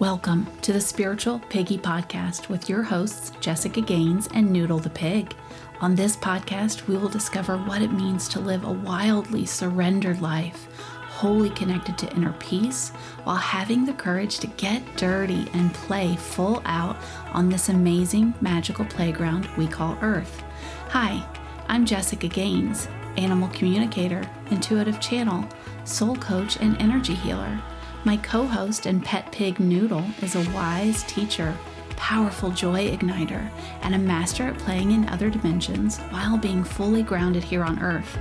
Welcome to the Spiritual Piggy Podcast with your hosts, Jessica Gaines and Noodle the Pig. On this podcast, we will discover what it means to live a wildly surrendered life, wholly connected to inner peace, while having the courage to get dirty and play full out on this amazing magical playground we call Earth. Hi, I'm Jessica Gaines, animal communicator, intuitive channel, soul coach, and energy healer. My co host and pet pig Noodle is a wise teacher, powerful joy igniter, and a master at playing in other dimensions while being fully grounded here on Earth.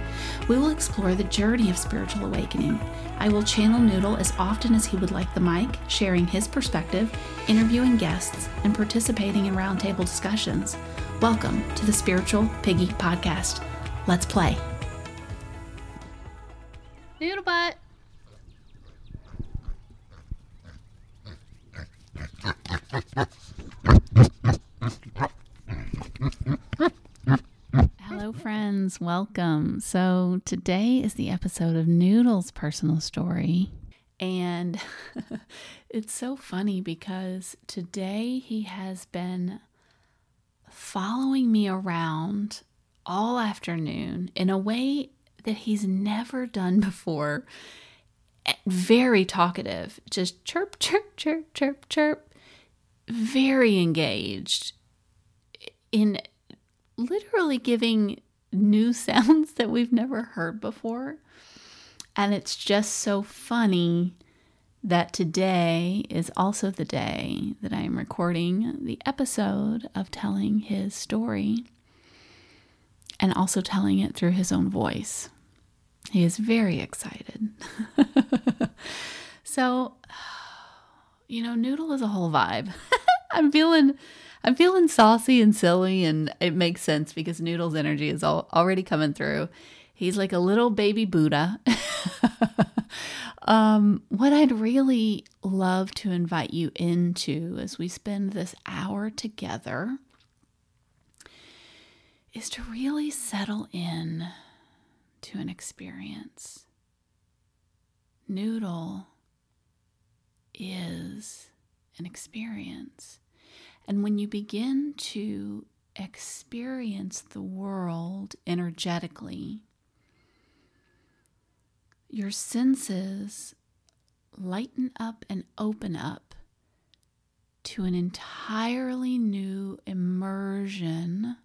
We will explore the journey of spiritual awakening. I will channel Noodle as often as he would like the mic, sharing his perspective, interviewing guests, and participating in roundtable discussions. Welcome to the Spiritual Piggy Podcast. Let's play. Noodle Hello, friends. Welcome. So, today is the episode of Noodle's personal story. And it's so funny because today he has been following me around all afternoon in a way that he's never done before. Very talkative, just chirp, chirp, chirp, chirp, chirp. Very engaged in literally giving new sounds that we've never heard before. And it's just so funny that today is also the day that I am recording the episode of telling his story and also telling it through his own voice. He is very excited. so, you know, Noodle is a whole vibe. I'm feeling I'm feeling saucy and silly and it makes sense because Noodle's energy is all, already coming through. He's like a little baby Buddha. um, what I'd really love to invite you into as we spend this hour together is to really settle in to an experience. Noodle is an experience. And when you begin to experience the world energetically, your senses lighten up and open up to an entirely new immersion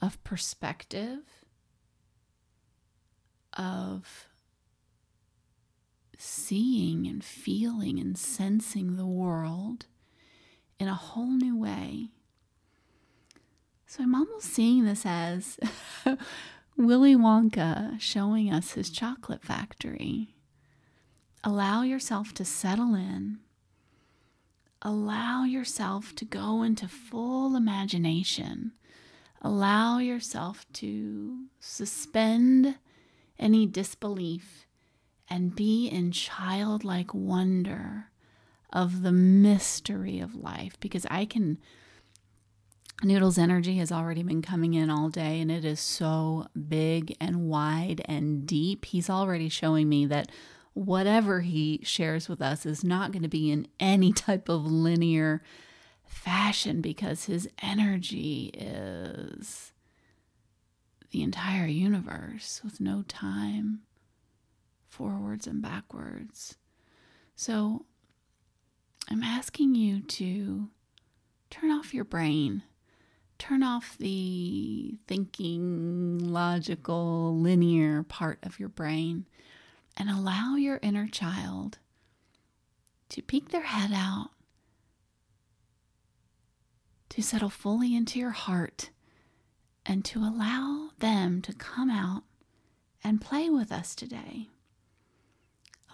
of perspective, of seeing and feeling and sensing the world in a whole new way. So I'm almost seeing this as Willy Wonka showing us his chocolate factory. Allow yourself to settle in. Allow yourself to go into full imagination. Allow yourself to suspend any disbelief and be in childlike wonder of the mystery of life because I can. Noodle's energy has already been coming in all day and it is so big and wide and deep. He's already showing me that whatever he shares with us is not going to be in any type of linear fashion because his energy is the entire universe with no time forwards and backwards. So I'm asking you to turn off your brain. Turn off the thinking, logical, linear part of your brain and allow your inner child to peek their head out, to settle fully into your heart, and to allow them to come out and play with us today.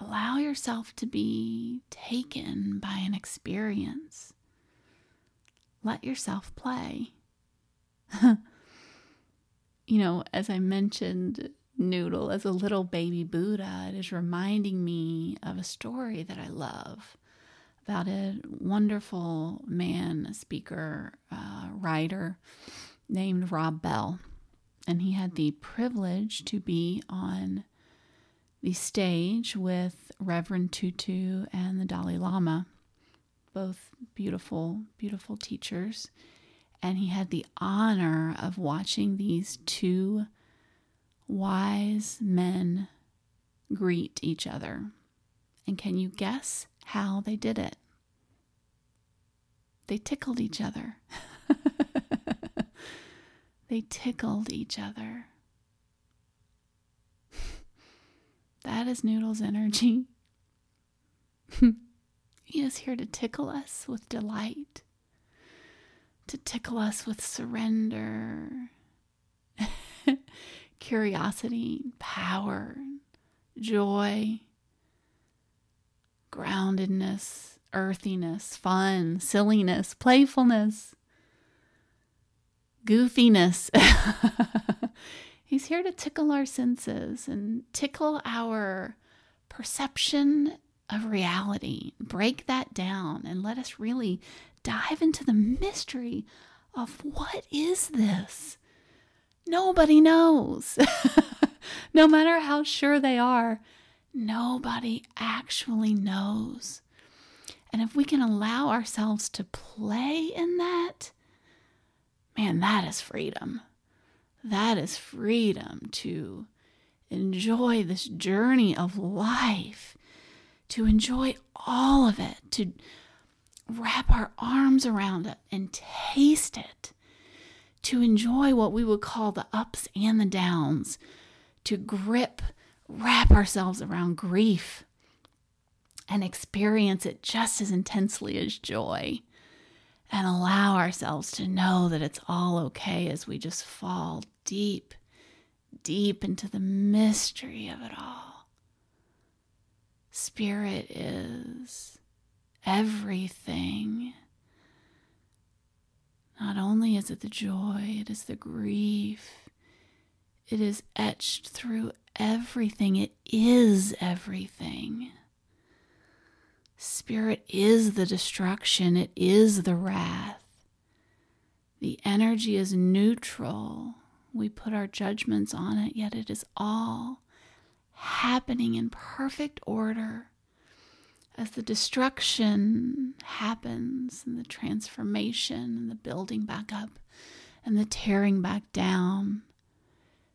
Allow yourself to be taken by an experience. Let yourself play. you know, as I mentioned, Noodle as a little baby Buddha, it is reminding me of a story that I love about a wonderful man, a speaker, writer named Rob Bell. And he had the privilege to be on the stage with Reverend Tutu and the Dalai Lama both beautiful, beautiful teachers. And he had the honor of watching these two wise men greet each other. And can you guess how they did it? They tickled each other. they tickled each other. That is Noodle's energy. he is here to tickle us with delight, to tickle us with surrender, curiosity, power, joy, groundedness, earthiness, fun, silliness, playfulness, goofiness. He's here to tickle our senses and tickle our perception of reality. Break that down and let us really dive into the mystery of what is this? Nobody knows. no matter how sure they are, nobody actually knows. And if we can allow ourselves to play in that, man, that is freedom. That is freedom to enjoy this journey of life, to enjoy all of it, to wrap our arms around it and taste it, to enjoy what we would call the ups and the downs, to grip, wrap ourselves around grief and experience it just as intensely as joy and allow ourselves to know that it's all okay as we just fall deep, deep into the mystery of it all. Spirit is everything. Not only is it the joy, it is the grief. It is etched through everything. It is everything. Spirit is the destruction, it is the wrath. The energy is neutral. We put our judgments on it, yet it is all happening in perfect order as the destruction happens and the transformation and the building back up and the tearing back down,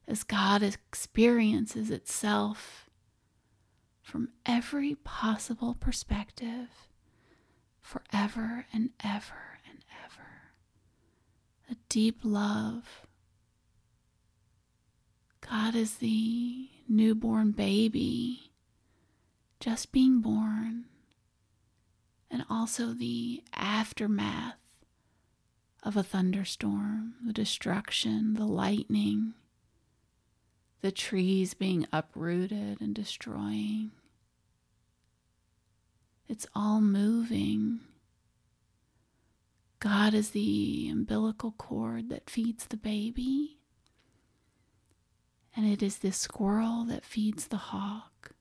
as God experiences itself from every possible perspective forever and ever and ever. A deep love. God is the newborn baby just being born and also the aftermath of a thunderstorm, the destruction, the lightning, the trees being uprooted and destroying. It's all moving. God is the umbilical cord that feeds the baby, and it is the squirrel that feeds the hawk.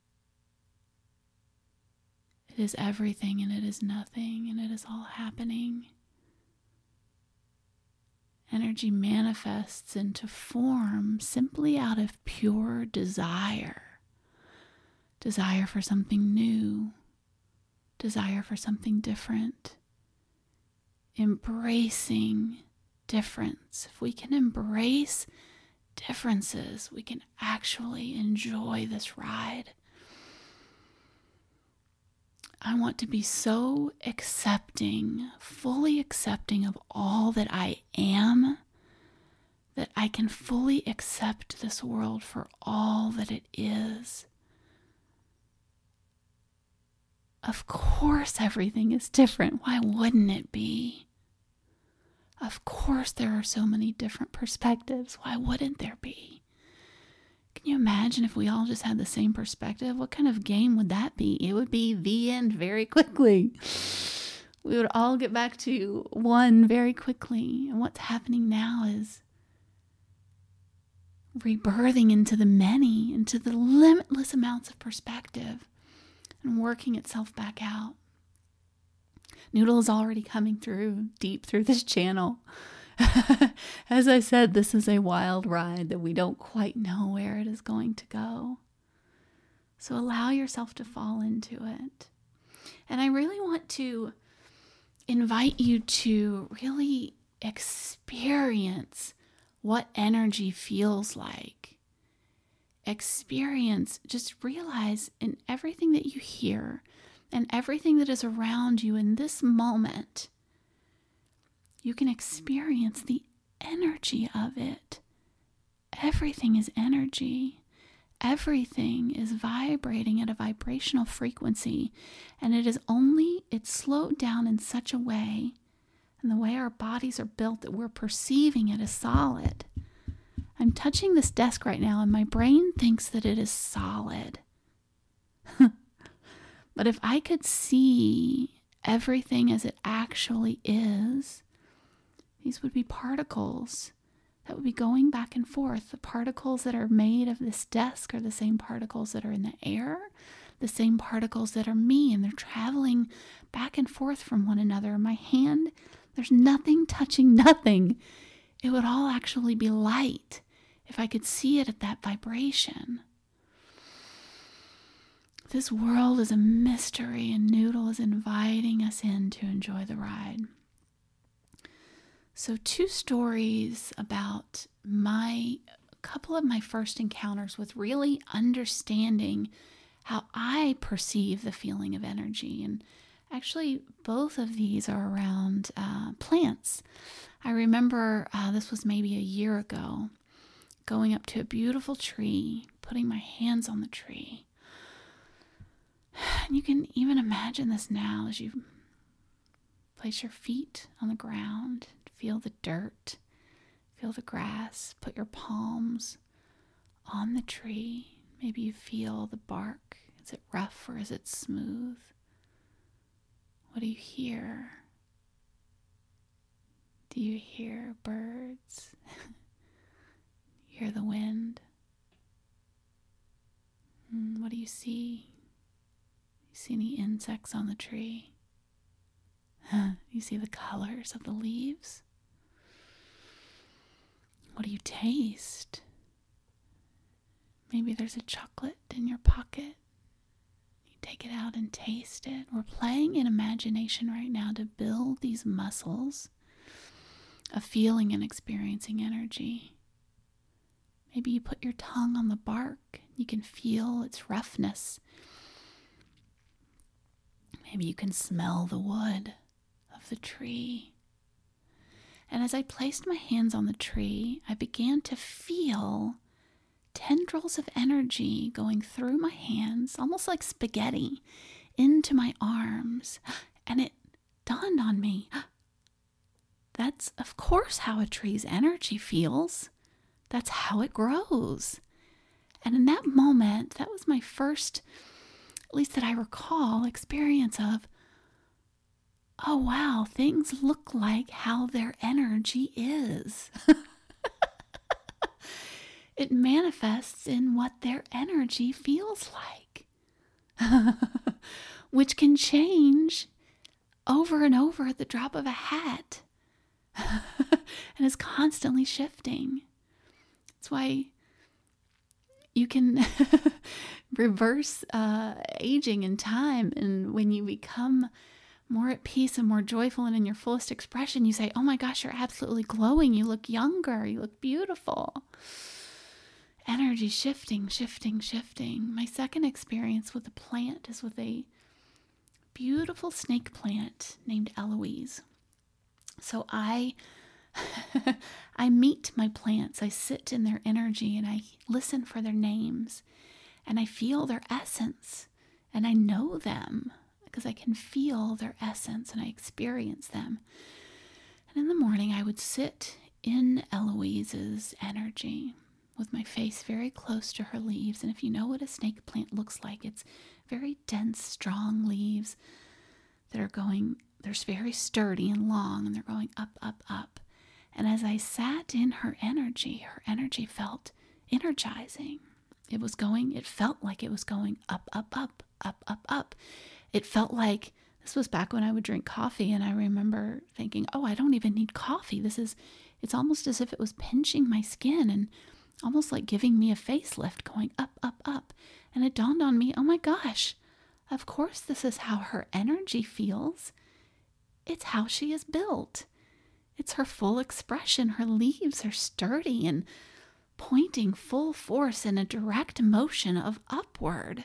It is everything and it is nothing and it is all happening. Energy manifests into form simply out of pure desire desire for something new, desire for something different, embracing difference. If we can embrace differences, we can actually enjoy this ride. I want to be so accepting, fully accepting of all that I am, that I can fully accept this world for all that it is. Of course, everything is different. Why wouldn't it be? Of course, there are so many different perspectives. Why wouldn't there be? Can you imagine if we all just had the same perspective? What kind of game would that be? It would be the end very quickly. We would all get back to one very quickly. And what's happening now is rebirthing into the many, into the limitless amounts of perspective, and working itself back out. Noodle is already coming through deep through this channel. As I said, this is a wild ride that we don't quite know where it is going to go. So allow yourself to fall into it. And I really want to invite you to really experience what energy feels like. Experience, just realize in everything that you hear and everything that is around you in this moment, you can experience the energy of it. Everything is energy. Everything is vibrating at a vibrational frequency, and it is only, it's slowed down in such a way, and the way our bodies are built that we're perceiving it as solid. I'm touching this desk right now, and my brain thinks that it is solid. but if I could see everything as it actually is, these would be particles that would be going back and forth. The particles that are made of this desk are the same particles that are in the air, the same particles that are me, and they're traveling back and forth from one another. My hand, there's nothing touching nothing. It would all actually be light if I could see it at that vibration. This world is a mystery, and Noodle is inviting us in to enjoy the ride. So, two stories about my couple of my first encounters with really understanding how I perceive the feeling of energy. And actually, both of these are around uh, plants. I remember uh, this was maybe a year ago going up to a beautiful tree, putting my hands on the tree. And you can even imagine this now as you place your feet on the ground Feel the dirt, feel the grass, put your palms on the tree. Maybe you feel the bark. Is it rough or is it smooth? What do you hear? Do you hear birds? hear the wind? Hmm, what do you see? See any insects on the tree? you see the colors of the leaves? What do you taste? Maybe there's a chocolate in your pocket. You take it out and taste it. We're playing in imagination right now to build these muscles of feeling and experiencing energy. Maybe you put your tongue on the bark. You can feel its roughness. Maybe you can smell the wood of the tree. And as I placed my hands on the tree, I began to feel tendrils of energy going through my hands, almost like spaghetti, into my arms. And it dawned on me that's, of course, how a tree's energy feels. That's how it grows. And in that moment, that was my first, at least that I recall, experience of oh wow, things look like how their energy is. it manifests in what their energy feels like, which can change over and over at the drop of a hat and is constantly shifting. That's why you can reverse uh, aging in time, and when you become more at peace and more joyful and in your fullest expression, you say, Oh my gosh, you're absolutely glowing. You look younger. You look beautiful. Energy shifting, shifting, shifting. My second experience with a plant is with a beautiful snake plant named Eloise. So I I meet my plants. I sit in their energy and I listen for their names and I feel their essence and I know them because I can feel their essence and I experience them. And in the morning, I would sit in Eloise's energy with my face very close to her leaves. And if you know what a snake plant looks like, it's very dense, strong leaves that are going, they're very sturdy and long, and they're going up, up, up. And as I sat in her energy, her energy felt energizing. It was going, it felt like it was going up, up, up, up, up, up it felt like this was back when I would drink coffee, and I remember thinking, oh, I don't even need coffee. This is, it's almost as if it was pinching my skin and almost like giving me a facelift going up, up, up. And it dawned on me, oh my gosh, of course, this is how her energy feels. it's how she is built. It's her full expression. Her leaves are sturdy and pointing full force in a direct motion of upward.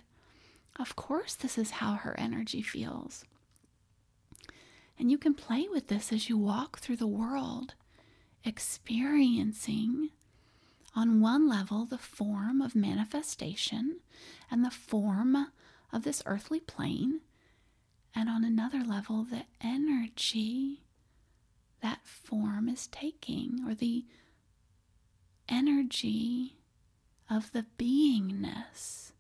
Of course, this is how her energy feels. And you can play with this as you walk through the world, experiencing on one level the form of manifestation and the form of this earthly plane, and on another level, the energy that form is taking, or the energy of the beingness.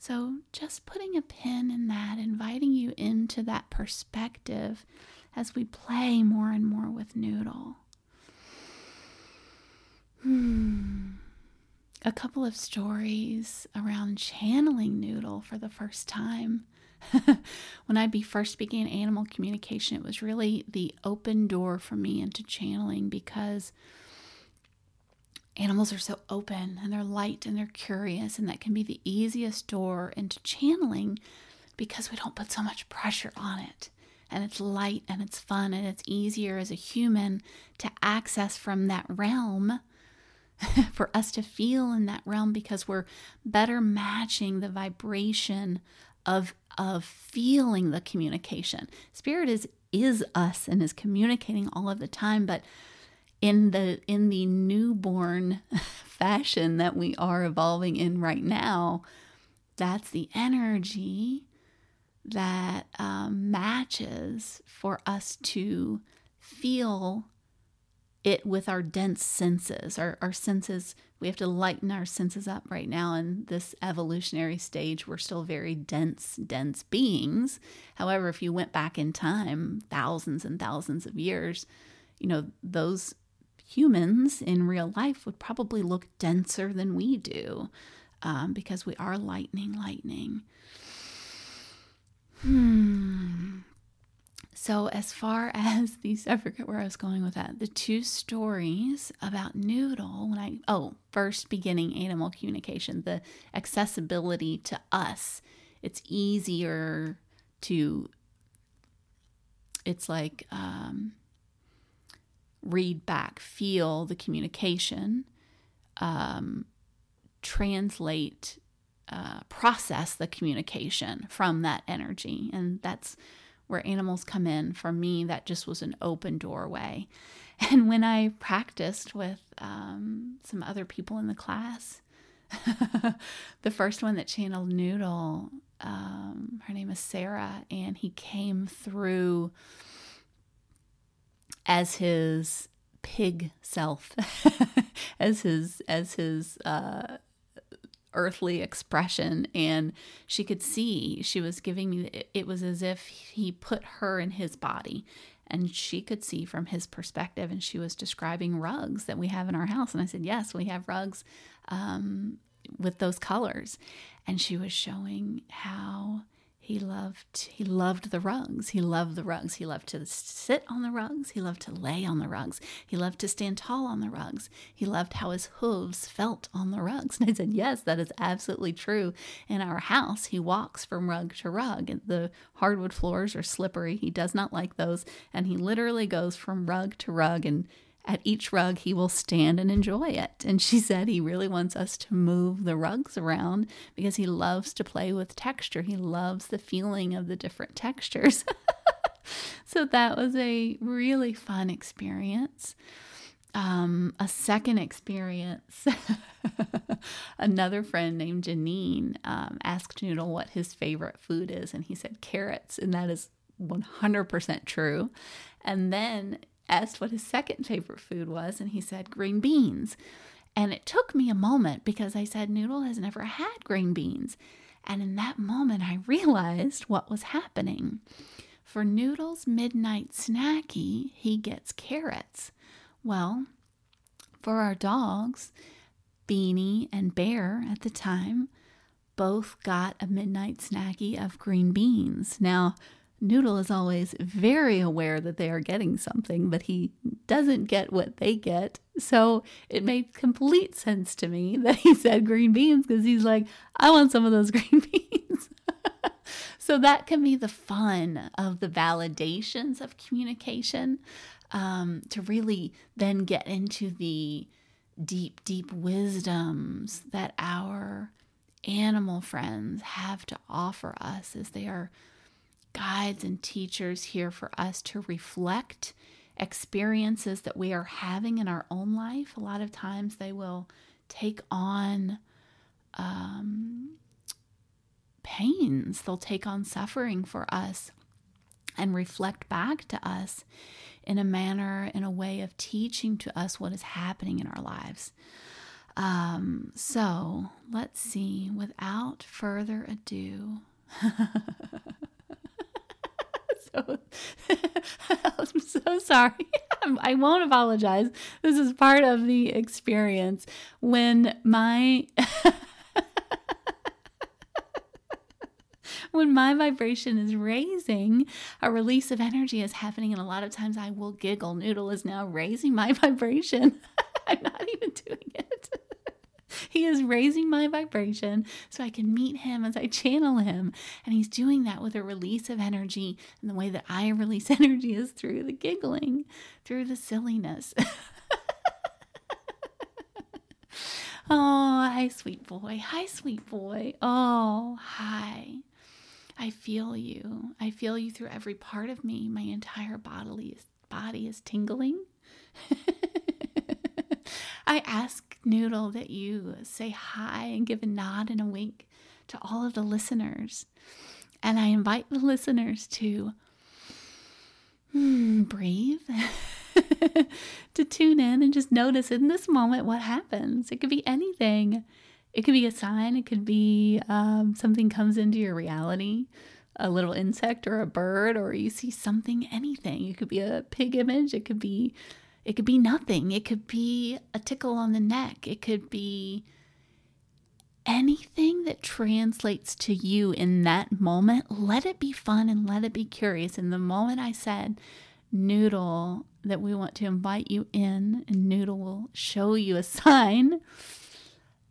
So, just putting a pin in that, inviting you into that perspective as we play more and more with Noodle. Hmm. A couple of stories around channeling Noodle for the first time. when I be first began animal communication, it was really the open door for me into channeling because animals are so open and they're light and they're curious, and that can be the easiest door into channeling because we don't put so much pressure on it. And it's light and it's fun and it's easier as a human to access from that realm for us to feel in that realm because we're better matching the vibration of of feeling the communication. Spirit is is us and is communicating all of the time, but in the in the newborn fashion that we are evolving in right now, that's the energy that um, matches for us to feel it with our dense senses. Our, our senses, we have to lighten our senses up right now in this evolutionary stage. We're still very dense, dense beings. However, if you went back in time, thousands and thousands of years, you know, those humans in real life would probably look denser than we do um, because we are lightning, lightning. Hmm. So, as far as these, I forget where I was going with that. The two stories about Noodle, when I, oh, first beginning animal communication, the accessibility to us, it's easier to, it's like, um, read back, feel the communication, um, translate, uh, process the communication from that energy. And that's, where animals come in, for me, that just was an open doorway. And when I practiced with um, some other people in the class, the first one that channeled Noodle, um, her name is Sarah, and he came through as his pig self, as his as his uh, earthly expression and she could see she was giving me it was as if he put her in his body and she could see from his perspective and she was describing rugs that we have in our house and i said yes we have rugs um, with those colors. And she was showing how he loved he loved the rugs. He loved the rugs. He loved to sit on the rugs. He loved to lay on the rugs. He loved to stand tall on the rugs. He loved how his hooves felt on the rugs. And I said, "Yes, that is absolutely true. In our house, he walks from rug to rug. The hardwood floors are slippery. He does not like those, and he literally goes from rug to rug and at each rug, he will stand and enjoy it. And she said he really wants us to move the rugs around because he loves to play with texture. He loves the feeling of the different textures. so that was a really fun experience. Um, a second experience, another friend named Janine um, asked Noodle what his favorite food is, and he said carrots, and that is 100% true. And then asked what his second favorite food was, and he said green beans. And it took me a moment because I said, Noodle has never had green beans. And in that moment, I realized what was happening. For Noodle's midnight snacky, he gets carrots. Well, for our dogs, Beanie and Bear at the time, both got a midnight snacky of green beans. Now, Noodle is always very aware that they are getting something, but he doesn't get what they get. So it made complete sense to me that he said green beans because he's like, I want some of those green beans. so that can be the fun of the validations of communication um, to really then get into the deep, deep wisdoms that our animal friends have to offer us as they are guides and teachers here for us to reflect experiences that we are having in our own life. A lot of times they will take on um, pains, they'll take on suffering for us and reflect back to us in a manner, in a way of teaching to us what is happening in our lives. Um, so let's see, without further ado. I'm so sorry. I won't apologize. This is part of the experience. When my when my vibration is raising, a release of energy is happening, and a lot of times I will giggle. Noodle is now raising my vibration. I'm not even doing. He is raising my vibration so I can meet him as I channel him. And he's doing that with a release of energy. And the way that I release energy is through the giggling, through the silliness. oh, hi, sweet boy. Hi, sweet boy. Oh, hi. I feel you. I feel you through every part of me. My entire bodily body is tingling. I ask Noodle that you say hi and give a nod and a wink to all of the listeners. And I invite the listeners to hmm, breathe, to tune in and just notice in this moment what happens. It could be anything. It could be a sign, it could be um, something comes into your reality, a little insect or a bird, or you see something, anything. It could be a pig image, it could be it could be nothing. It could be a tickle on the neck. It could be anything that translates to you in that moment. Let it be fun and let it be curious. And the moment I said, Noodle, that we want to invite you in, and Noodle will show you a sign.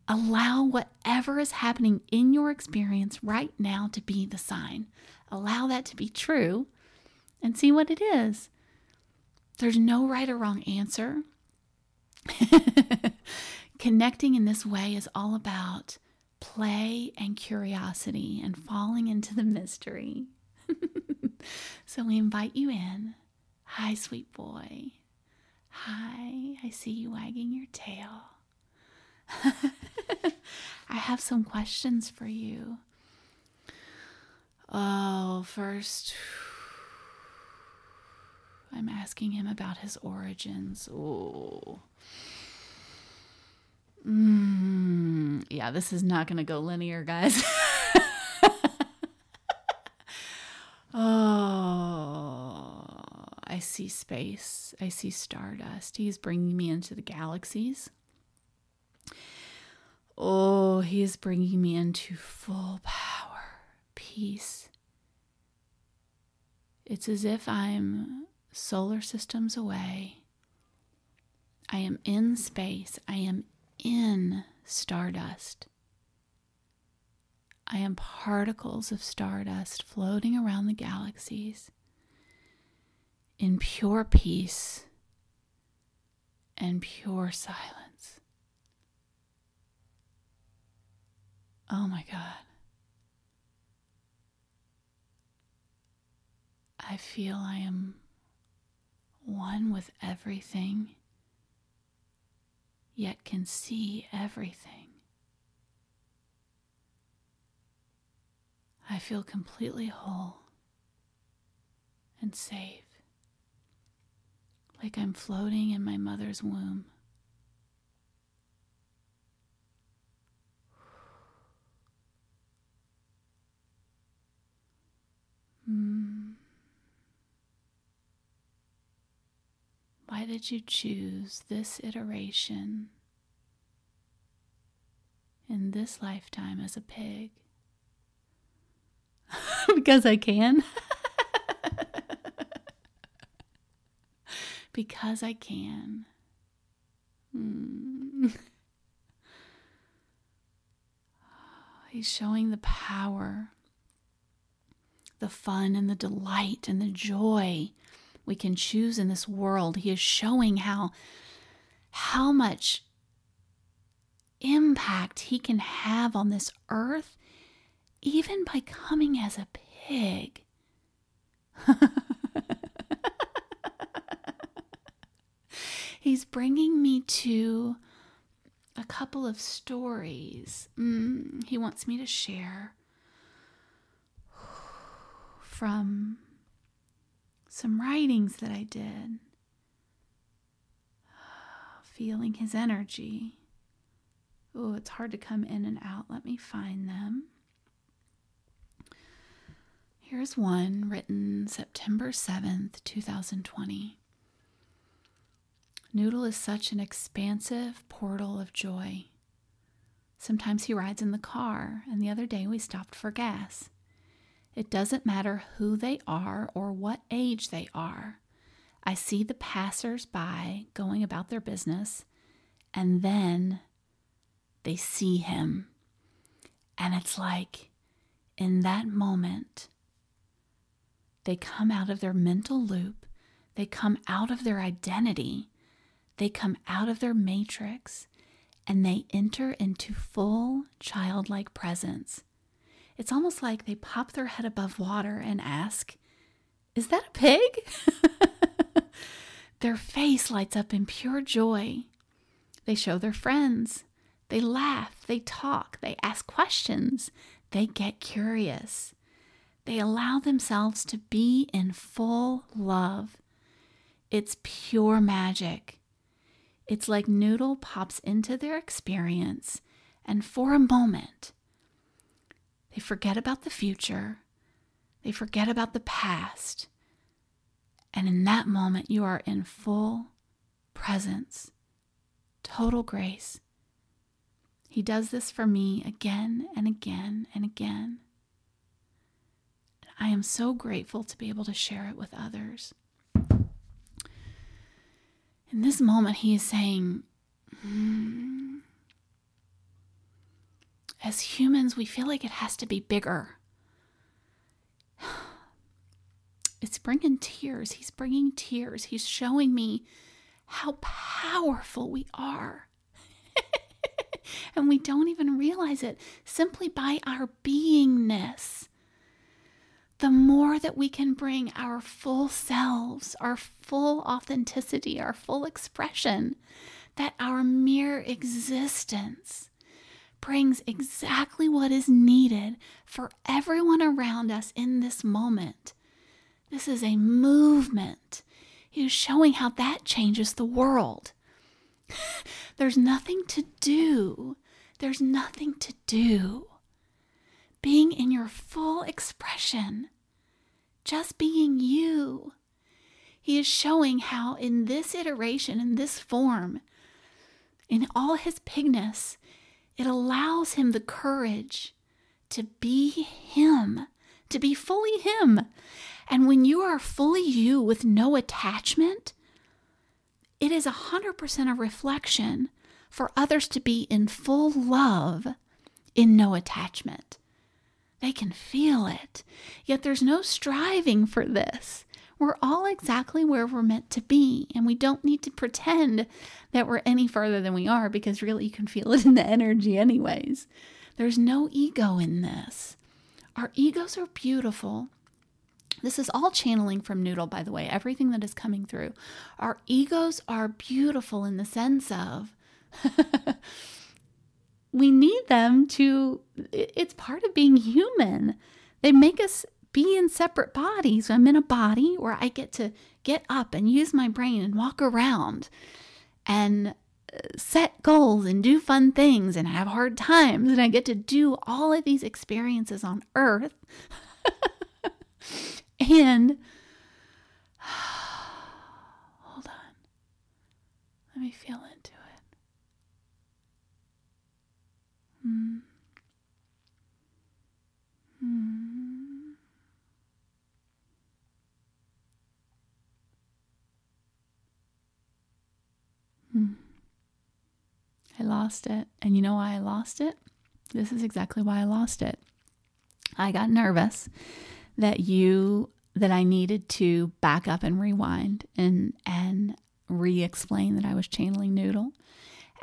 Allow whatever is happening in your experience right now to be the sign. Allow that to be true and see what it is. There's no right or wrong answer. Connecting in this way is all about play and curiosity and falling into the mystery. so we invite you in. Hi, sweet boy. Hi, I see you wagging your tail. I have some questions for you. Oh, first. I'm asking him about his origins. Oh. Mm, yeah, this is not going to go linear, guys. oh, I see space. I see stardust. He's bringing me into the galaxies. Oh, he is bringing me into full power, peace. It's as if I'm solar systems away. I am in space. I am in stardust. I am particles of stardust floating around the galaxies in pure peace and pure silence. Oh my God. I feel I am one with everything, yet can see everything. I feel completely whole and safe, like I'm floating in my mother's womb. Mm. Why did you choose this iteration in this lifetime as a pig? because I can. because I can. Mm. He's showing the power the fun and the delight and the joy we can choose in this world. He is showing how how much impact he can have on this earth even by coming as a pig. He's bringing me to a couple of stories mm, he wants me to share from some writings that I did. Feeling his energy. Oh, it's hard to come in and out. Let me find them. Here's one written September 7th, 2020. Noodle is such an expansive portal of joy. Sometimes he rides in the car, and the other day we stopped for gas. It doesn't matter who they are or what age they are. I see the passers by going about their business, and then they see him. And it's like in that moment, they come out of their mental loop, they come out of their identity, they come out of their matrix, and they enter into full childlike presence. It's almost like they pop their head above water and ask, Is that a pig? their face lights up in pure joy. They show their friends. They laugh. They talk. They ask questions. They get curious. They allow themselves to be in full love. It's pure magic. It's like Noodle pops into their experience, and for a moment, they forget about the future, they forget about the past. And in that moment, you are in full presence, total grace. He does this for me again and again and again. And I am so grateful to be able to share it with others. In this moment, he is saying, mm, as humans, we feel like it has to be bigger. It's bringing tears. He's bringing tears. He's showing me how powerful we are. and we don't even realize it simply by our beingness. The more that we can bring our full selves, our full authenticity, our full expression, that our mere existence brings exactly what is needed for everyone around us in this moment. This is a movement. He is showing how that changes the world. There's nothing to do. There's nothing to do. Being in your full expression, just being you. He is showing how, in this iteration, in this form, in all his pigness, it allows him the courage to be him, to be fully him. And when you are fully you with no attachment, it is a 100% a reflection for others to be in full love in no attachment. They can feel it, yet there's no striving for this. We're all exactly where we're meant to be, and we don't need to pretend that we're any further than we are because really you can feel it in the energy, anyways. There's no ego in this. Our egos are beautiful. This is all channeling from Noodle, by the way, everything that is coming through. Our egos are beautiful in the sense of we need them to, it's part of being human. They make us be in separate bodies. I'm in a body where I get to get up and use my brain and walk around and uh, set goals and do fun things and have hard times. And I get to do all of these experiences on earth. and hold on. Let me feel into it. Hmm. Hmm. I lost it. And you know why I lost it? This is exactly why I lost it. I got nervous that you that I needed to back up and rewind and and re-explain that I was channeling Noodle.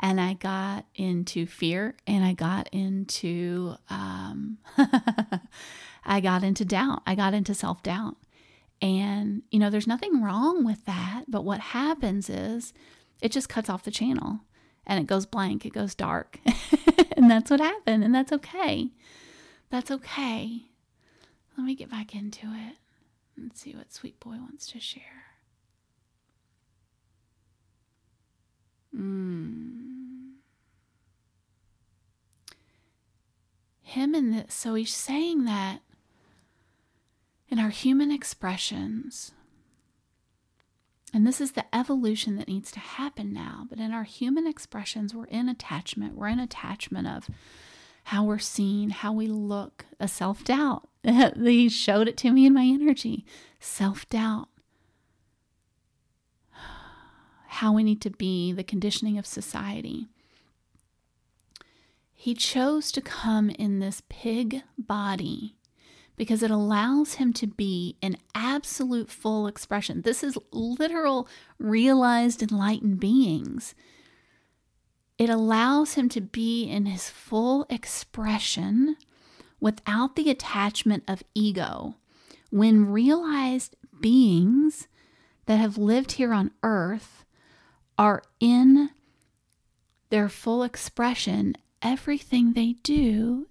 And I got into fear and I got into um, I got into doubt. I got into self-doubt. And you know, there's nothing wrong with that, but what happens is it just cuts off the channel and it goes blank, it goes dark. and that's what happened, and that's okay. That's okay. Let me get back into it and see what Sweet Boy wants to share. Mm. Him and this, so he's saying that in our human expressions, and this is the evolution that needs to happen now. But in our human expressions, we're in attachment. We're in attachment of how we're seen, how we look, a self doubt. he showed it to me in my energy self doubt. How we need to be, the conditioning of society. He chose to come in this pig body because it allows him to be in absolute full expression. This is literal, realized, enlightened beings. It allows him to be in his full expression without the attachment of ego. When realized beings that have lived here on earth are in their full expression, everything they do,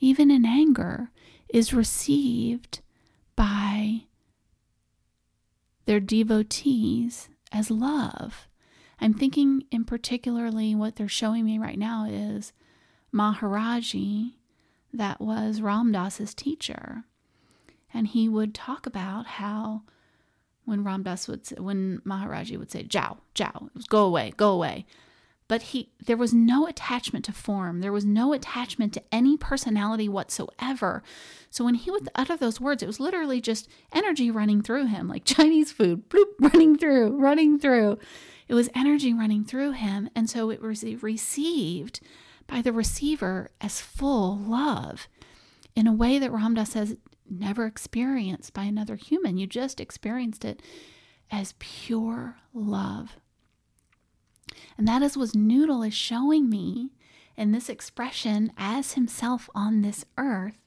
even in anger, is received by their devotees as love. I'm thinking in particularly what they're showing me right now is Maharaji, that was Ram Dass's teacher. And he would talk about how when Ram Dass would say, when Maharaji would say, Jao, Jao, go away, go away but he there was no attachment to form. There was no attachment to any personality whatsoever. So when he would utter those words it was literally just energy running through him like chinese food bloop running through running through. It was energy running through him and so it was received by the receiver as full love in a way that Ram Dass says never experienced by another human. You just experienced it as pure love and that is what Noodle is showing me in this expression as himself on this earth,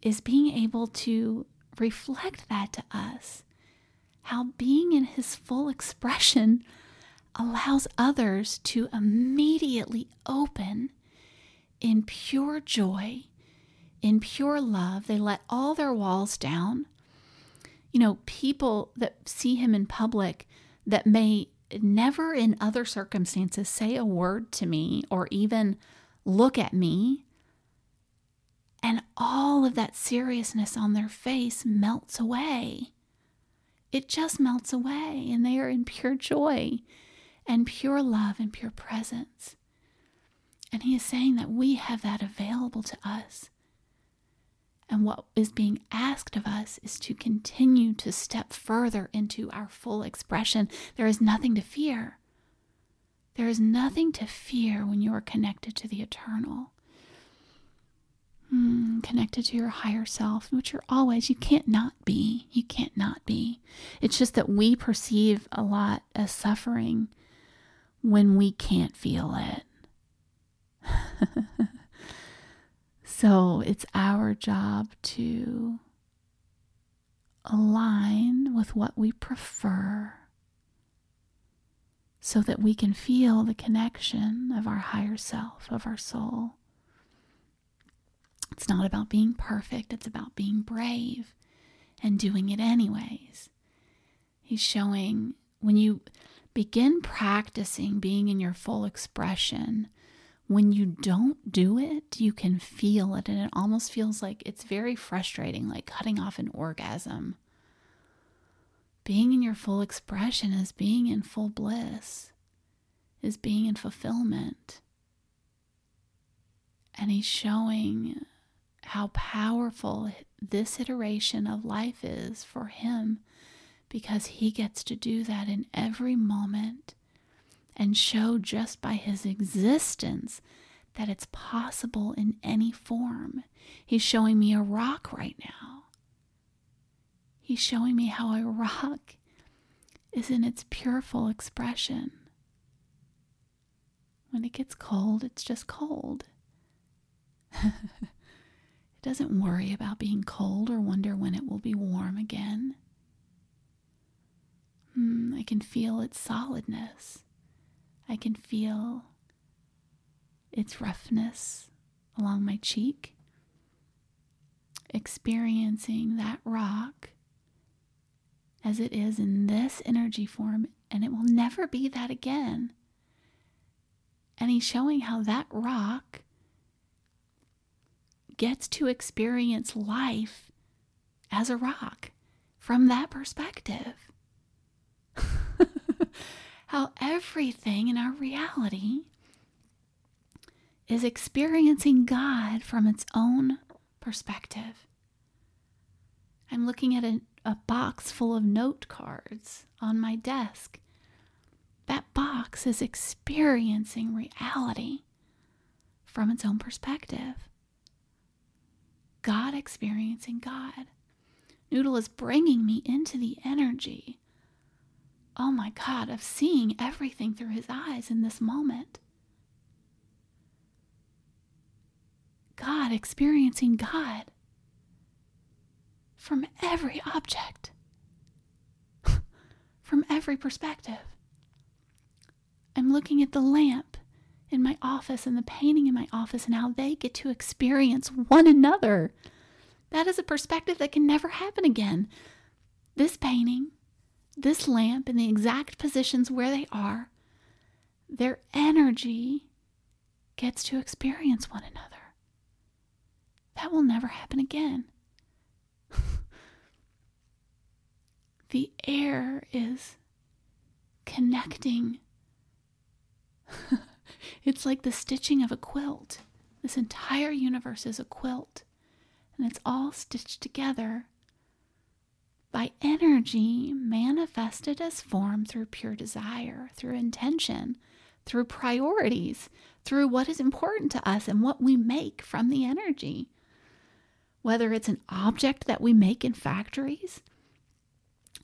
is being able to reflect that to us. How being in his full expression allows others to immediately open in pure joy, in pure love. They let all their walls down. You know, people that see him in public that may never in other circumstances say a word to me or even look at me. And all of that seriousness on their face melts away. It just melts away, and they are in pure joy and pure love and pure presence. And he is saying that we have that available to us. And what is being asked of us is to continue to step further into our full expression. There is nothing to fear. There is nothing to fear when you are connected to the eternal. Mm, connected to your higher self, which you're always, you can't not be. You can't not be. It's just that we perceive a lot as suffering when we can't feel it. So it's our job to align with what we prefer so that we can feel the connection of our higher self, of our soul. It's not about being perfect, it's about being brave and doing it anyways. He's showing when you begin practicing being in your full expression, when you don't do it, you can feel it, and it almost feels like it's very frustrating, like cutting off an orgasm. Being in your full expression is being in full bliss, is being in fulfillment. And he's showing how powerful this iteration of life is for him because he gets to do that in every moment and show just by his existence that it's possible in any form. He's showing me a rock right now. He's showing me how a rock is in its pure full expression. When it gets cold, it's just cold. it doesn't worry about being cold or wonder when it will be warm again. Mm, I can feel its solidness. I can feel its roughness along my cheek, experiencing that rock as it is in this energy form, and it will never be that again. And he's showing how that rock gets to experience life as a rock from that perspective. How everything in our reality is experiencing God from its own perspective. I'm looking at a, a box full of note cards on my desk. That box is experiencing reality from its own perspective. God experiencing God. Noodle is bringing me into the energy, oh my God, of seeing everything through his eyes in this moment. God, experiencing God from every object, from every perspective. I'm looking at the lamp in my office and the painting in my office and how they get to experience one another. That is a perspective that can never happen again. This painting, this lamp, in the exact positions where they are, their energy gets to experience one another. That will never happen again. the air is connecting. it's like the stitching of a quilt. This entire universe is a quilt, and it's all stitched together by energy manifested as form through pure desire, through intention, through priorities, through what is important to us and what we make from the energy. Whether it's an object that we make in factories,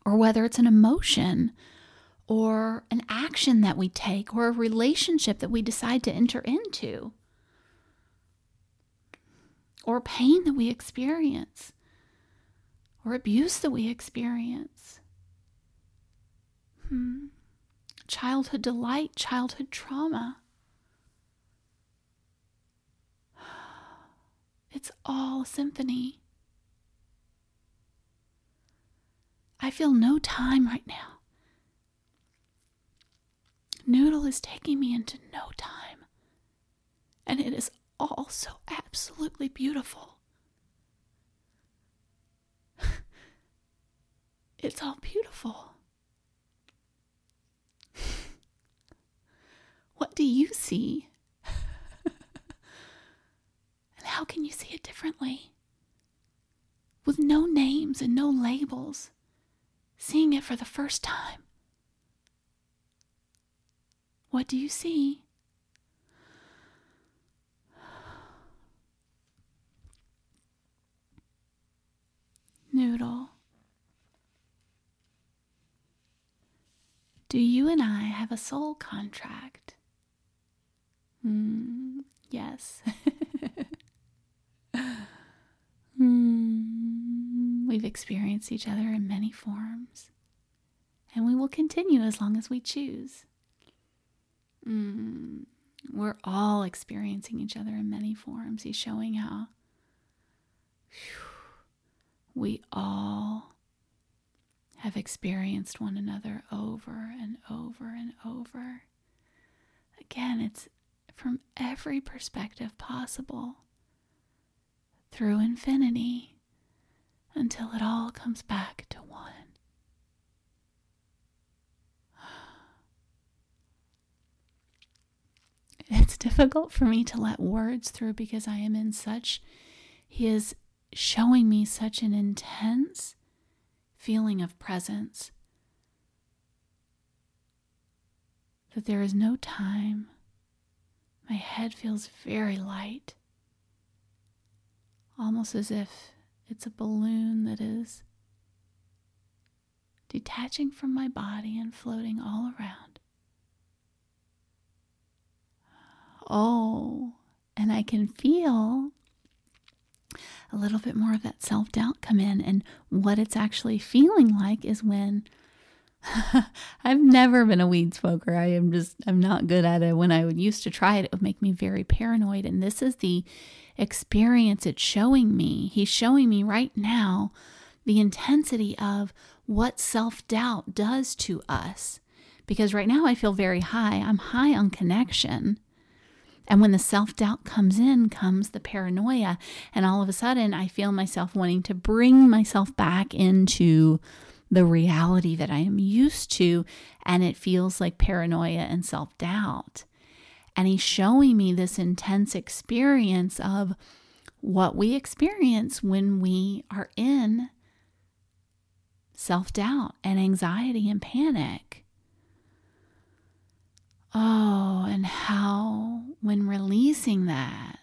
or whether it's an emotion, or an action that we take, or a relationship that we decide to enter into, or pain that we experience, or abuse that we experience. Hmm. Childhood delight, childhood trauma. It's all symphony. I feel no time right now. Noodle is taking me into no time. And it is all so absolutely beautiful. It's all beautiful. what do you see? And how can you see it differently? With no names and no labels, seeing it for the first time. What do you see? Noodle. Do you and I have a soul contract? Mm, yes. Hmm. We've experienced each other in many forms, and we will continue as long as we choose. Mm. We're all experiencing each other in many forms. He's showing how whew, we all have experienced one another over and over and over. Again, it's from every perspective possible through infinity until it all comes back to one. It's difficult for me to let words through because I am in such, he is showing me such an intense feeling of presence that there is no time. My head feels very light almost as if it's a balloon that is detaching from my body and floating all around. Oh, and I can feel a little bit more of that self doubt come in. And what it's actually feeling like is when I've never been a weed smoker. I am just, I'm not good at it. When I used to try it, it would make me very paranoid. And this is the experience it's showing me. He's showing me right now the intensity of what self doubt does to us. Because right now I feel very high. I'm high on connection. And when the self doubt comes in, comes the paranoia. And all of a sudden, I feel myself wanting to bring myself back into the reality that I am used to. And it feels like paranoia and self doubt. And he's showing me this intense experience of what we experience when we are in self doubt and anxiety and panic. Oh, and how when releasing that,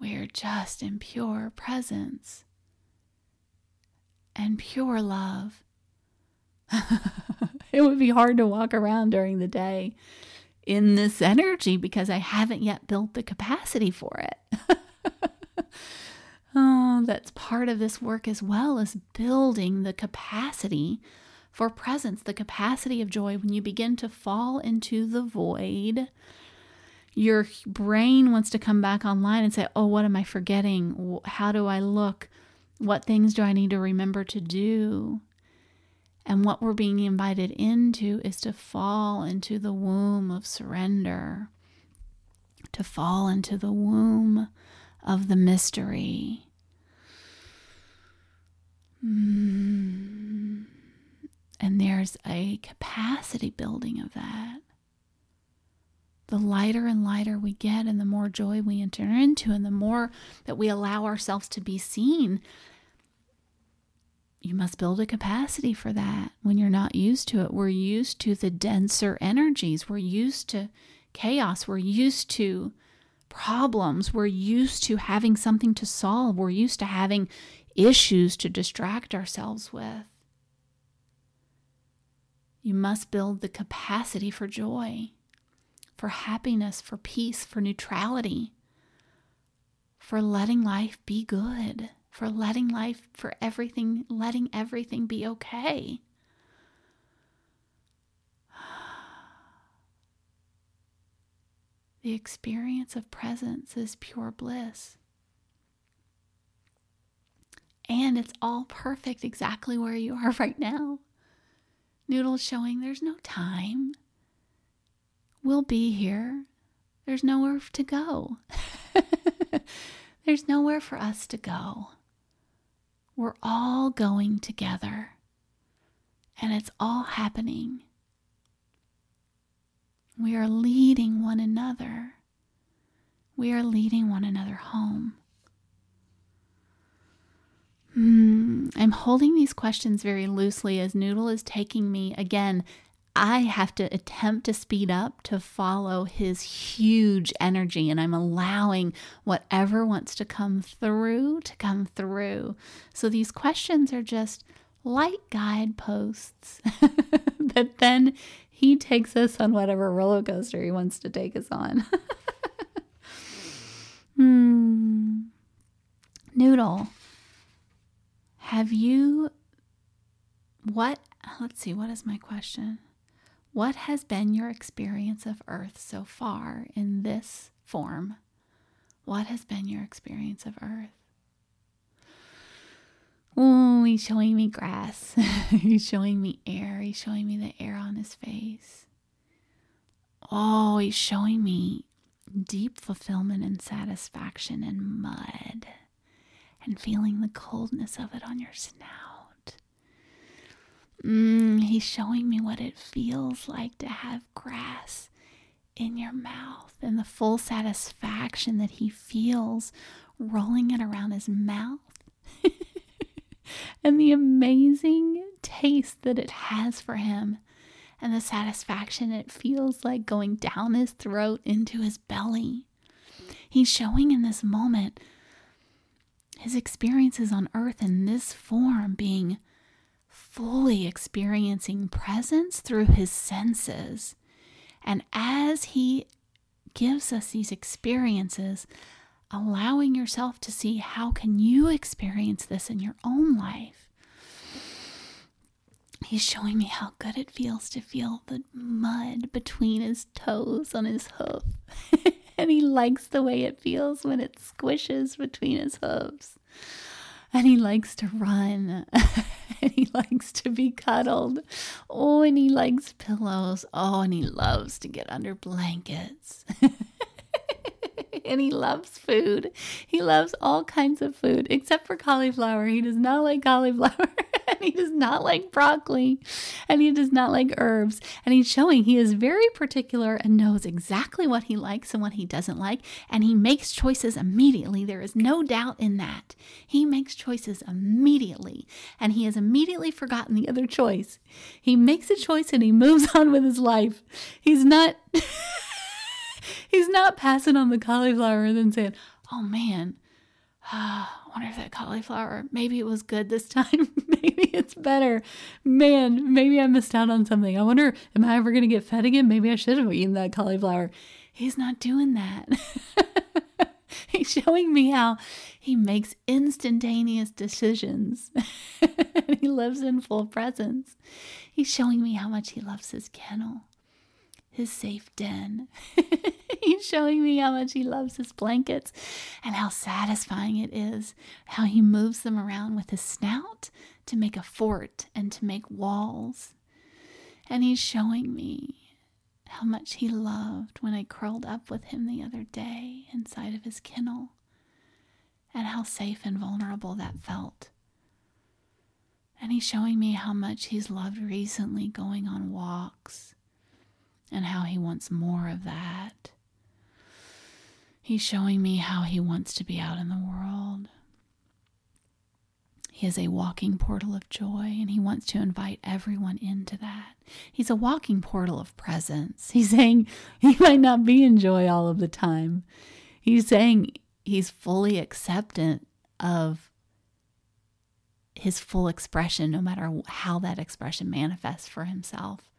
we're just in pure presence and pure love. it would be hard to walk around during the day in this energy because I haven't yet built the capacity for it. oh, that's part of this work as well as building the capacity for presence, the capacity of joy. When you begin to fall into the void, your brain wants to come back online and say, Oh, what am I forgetting? How do I look? What things do I need to remember to do? And what we're being invited into is to fall into the womb of surrender, to fall into the womb of the mystery. Mm. And there's a capacity building of that. The lighter and lighter we get, and the more joy we enter into, and the more that we allow ourselves to be seen, you must build a capacity for that when you're not used to it. We're used to the denser energies, we're used to chaos, we're used to problems, we're used to having something to solve, we're used to having issues to distract ourselves with. You must build the capacity for joy, for happiness, for peace, for neutrality, for letting life be good for letting life, for everything, letting everything be okay. The experience of presence is pure bliss. And it's all perfect exactly where you are right now. Noodle's showing there's no time. We'll be here. There's nowhere to go. there's nowhere for us to go. We're all going together, and it's all happening. We are leading one another. We are leading one another home. Hmm, I'm holding these questions very loosely as Noodle is taking me again I have to attempt to speed up to follow his huge energy, and I'm allowing whatever wants to come through to come through. So these questions are just light guideposts that then he takes us on whatever roller coaster he wants to take us on. hmm. Noodle, have you what? Let's see, what is my question? What has been your experience of Earth so far in this form? What has been your experience of Earth? Oh, he's showing me grass. he's showing me air. He's showing me the air on his face. Oh, he's showing me deep fulfillment and satisfaction in mud and feeling the coldness of it on your snout. Mm, he's showing me what it feels like to have grass in your mouth and the full satisfaction that he feels rolling it around his mouth and the amazing taste that it has for him and the satisfaction it feels like going down his throat into his belly. He's showing in this moment his experiences on earth in this form being fully experiencing presence through his senses. And as he gives us these experiences, allowing yourself to see how can you experience this in your own life. He's showing me how good it feels to feel the mud between his toes on his hoof. and he likes the way it feels when it squishes between his hooves. And he likes to run. and he likes to be cuddled. Oh, and he likes pillows. Oh, and he loves to get under blankets. and he loves food. He loves all kinds of food except for cauliflower. He does not like cauliflower. and he does not like broccoli. And he does not like herbs. And he's showing he is very particular and knows exactly what he likes and what he doesn't like. And he makes choices immediately. There is no doubt in that. He makes choices immediately. And he has immediately forgotten the other choice. He makes a choice and he moves on with his life. He's not. He's not passing on the cauliflower and then saying, oh man, wonder if that cauliflower, maybe it was good this time. maybe it's better. Man, maybe I missed out on something. I wonder, am I ever going to get fed again? Maybe I should have eaten that cauliflower. He's not doing that. He's showing me how he makes instantaneous decisions. he lives in full presence. He's showing me how much he loves his kennel his safe den. He's showing me how much he loves his blankets and how satisfying it is, how he moves them around with his snout to make a fort and to make walls. And he's showing me how much he loved when I curled up with him the other day inside of his kennel, and how safe and vulnerable that felt. And he's showing me how much he's loved recently going on walks and how he wants more of that. He's showing me how he wants to be out in the world. He is a walking portal of joy, and he wants to invite everyone into that. He's a walking portal of presence. He's saying he might not be in joy all of the time. He's saying he's fully acceptant of his full expression, no matter how that expression manifests for himself.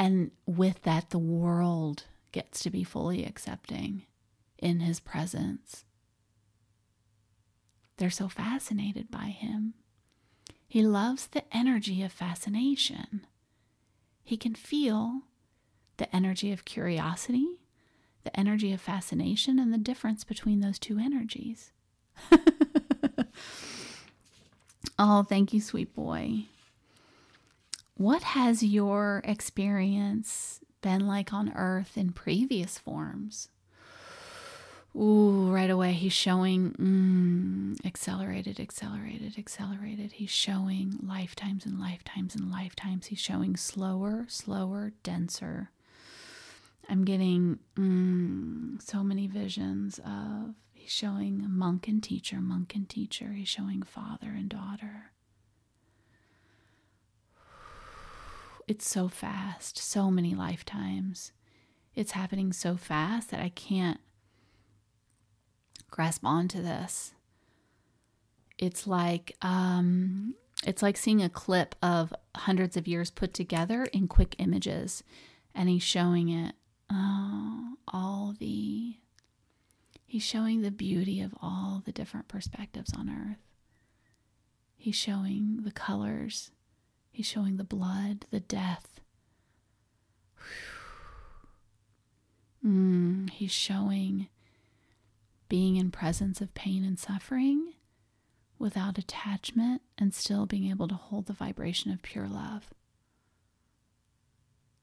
And with that, the world gets to be fully accepting in his presence. They're so fascinated by him. He loves the energy of fascination. He can feel the energy of curiosity, the energy of fascination, and the difference between those two energies. oh, thank you, sweet boy. What has your experience been like on earth in previous forms? Ooh, right away he's showing mm, accelerated, accelerated, accelerated. He's showing lifetimes and lifetimes and lifetimes. He's showing slower, slower, denser. I'm getting mm, so many visions of he's showing monk and teacher, monk and teacher. He's showing father and daughter. It's so fast, so many lifetimes. It's happening so fast that I can't grasp onto this. It's like um, it's like seeing a clip of hundreds of years put together in quick images, and he's showing it. Oh, all the he's showing the beauty of all the different perspectives on Earth. He's showing the colors He's showing the blood, the death. Mm, he's showing being in presence of pain and suffering without attachment and still being able to hold the vibration of pure love.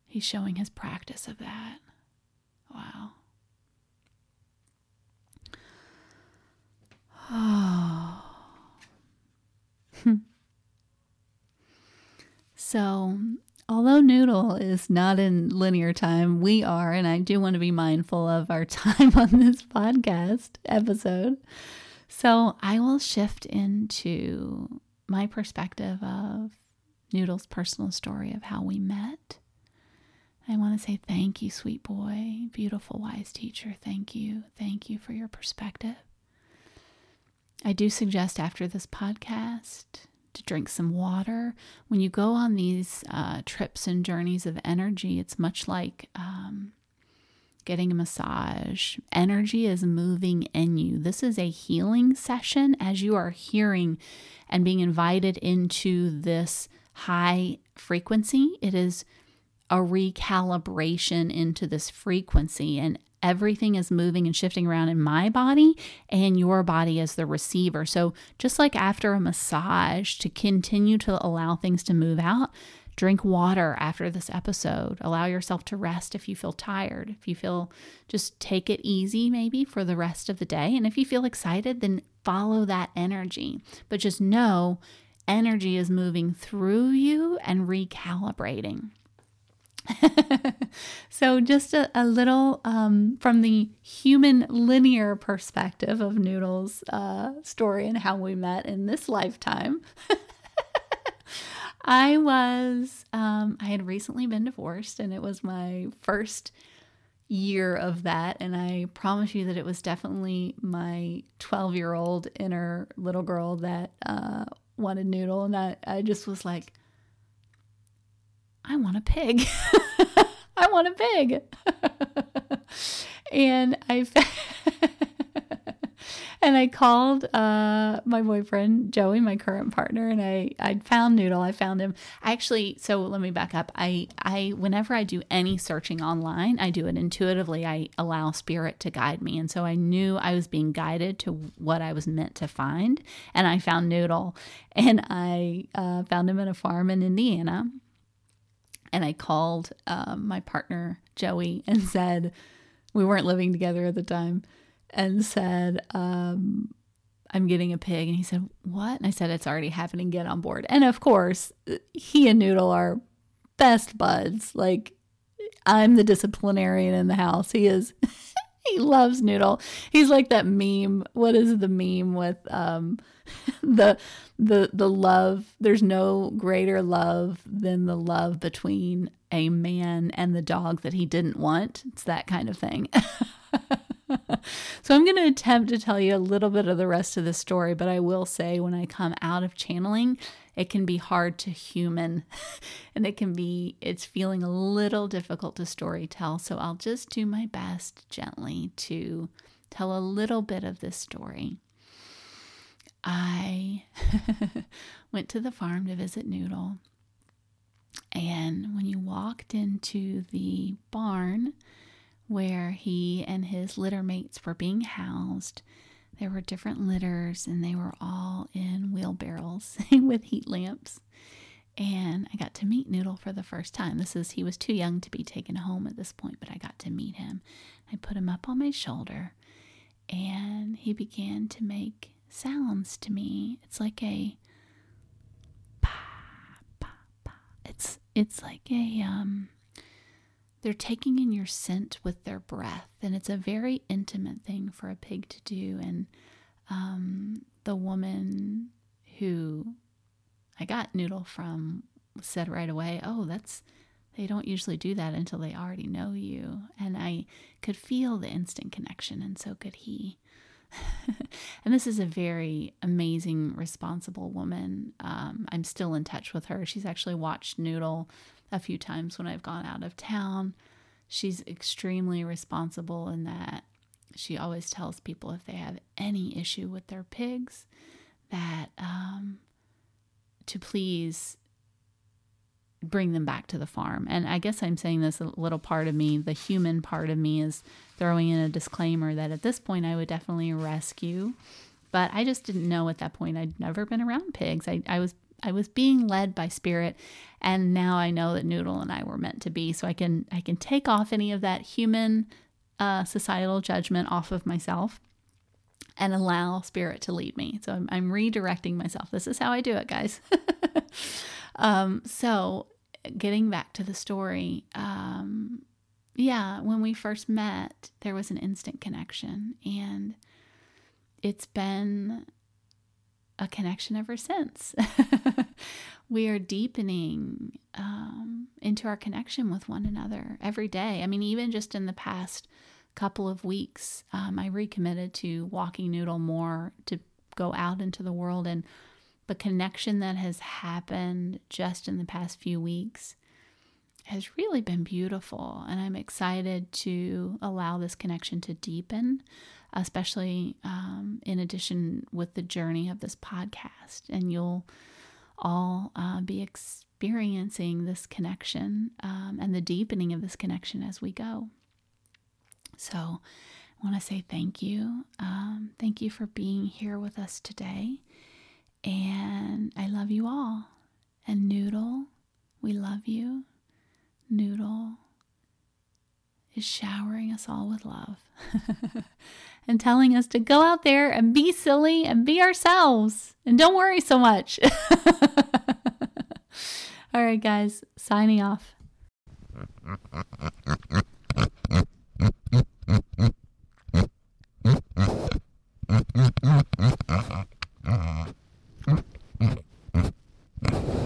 He's showing his practice of that. Wow. Oh. So, although Noodle is not in linear time, we are, and I do want to be mindful of our time on this podcast episode. So, I will shift into my perspective of Noodle's personal story of how we met. I want to say thank you, sweet boy, beautiful, wise teacher. Thank you. Thank you for your perspective. I do suggest after this podcast to drink some water. When you go on these uh, trips and journeys of energy, it's much like um, getting a massage. Energy is moving in you. This is a healing session as you are hearing and being invited into this high frequency. It is a recalibration into this frequency, and everything is moving and shifting around in my body, and your body as the receiver. So, just like after a massage, to continue to allow things to move out, Drink water after this episode. Allow yourself to rest if you feel tired. If you feel just take it easy, maybe for the rest of the day. And if you feel excited, then follow that energy. But just know energy is moving through you and recalibrating. so, just a, a little um, from the human linear perspective of Noodle's uh, story and how we met in this lifetime. I was, um, I had recently been divorced and it was my first year of that. And I promise you that it was definitely my 12 year old inner little girl that uh, wanted noodle. And I, I just was like, I want a pig. I want a pig. and I. and I called uh, my boyfriend Joey, my current partner, and I I found Noodle. I found him. Actually, so let me back up. I I whenever I do any searching online, I do it intuitively. I allow spirit to guide me, and so I knew I was being guided to what I was meant to find, and I found Noodle, and I uh, found him at a farm in Indiana, and I called um, my partner Joey and said we weren't living together at the time and said, um, I'm getting a pig. And he said, What? And I said, It's already happening. Get on board. And of course, he and Noodle are best buds. Like, I'm the disciplinarian in the house. He is. he loves Noodle. He's like that meme. What is the meme with um the the the love? There's no greater love than the love between a man and the dog that he didn't want. It's that kind of thing. so I'm going to attempt to tell you a little bit of the rest of the story, but I will say when I come out of channeling, it can be hard to human and it can be it's feeling a little difficult to story tell. So I'll just do my best gently to tell a little bit of this story. I went to the farm to visit Noodle. And when you walked into the barn, where he and his litter mates were being housed. There were different litters, and they were all in wheelbarrows with heat lamps. And I got to meet Noodle for the first time. This is, he was too young to be taken home at this point, but I got to meet him. I put him up on my shoulder, and he began to make sounds to me. It's like a It's it's like a um they're taking in your scent with their breath, and it's a very intimate thing for a pig to do. And um, the woman who I got noodle from said right away, "Oh, that's." They don't usually do that until they already know you. And I could feel the instant connection, and so could he. and this is a very amazing, responsible woman. Um, I'm still in touch with her. She's actually watched Noodle a few times when I've gone out of town. She's extremely responsible in that she always tells people if they have any issue with their pigs that um, to please bring them back to the farm. And I guess I'm saying this a little part of me, the human part of me is throwing in a disclaimer that at this point I would definitely rescue. But I just didn't know at that point. I'd never been around pigs. I, I was I was being led by spirit and now I know that Noodle and I were meant to be so I can I can take off any of that human uh, societal judgment off of myself and allow spirit to lead me. So I'm, I'm redirecting myself. This is how I do it, guys. um, so getting back to the story, um, yeah, when we first met, there was an instant connection, and it's been a connection ever since. we are deepening um, into our connection with one another every day. I mean, even just in the past couple of weeks, um, I recommitted to walking Noodle more to go out into the world and the connection that has happened just in the past few weeks has really been beautiful. And I'm excited to allow this connection to deepen, especially um, in addition with the journey of this podcast. And you'll all uh, be experiencing this connection um, and the deepening of this connection as we go. So, I want to say thank you. Um, thank you for being here with us today. And I love you all. And Noodle, we love you. Noodle is showering us all with love and telling us to go out there and be silly and be ourselves and don't worry so much. all right, guys, signing off. you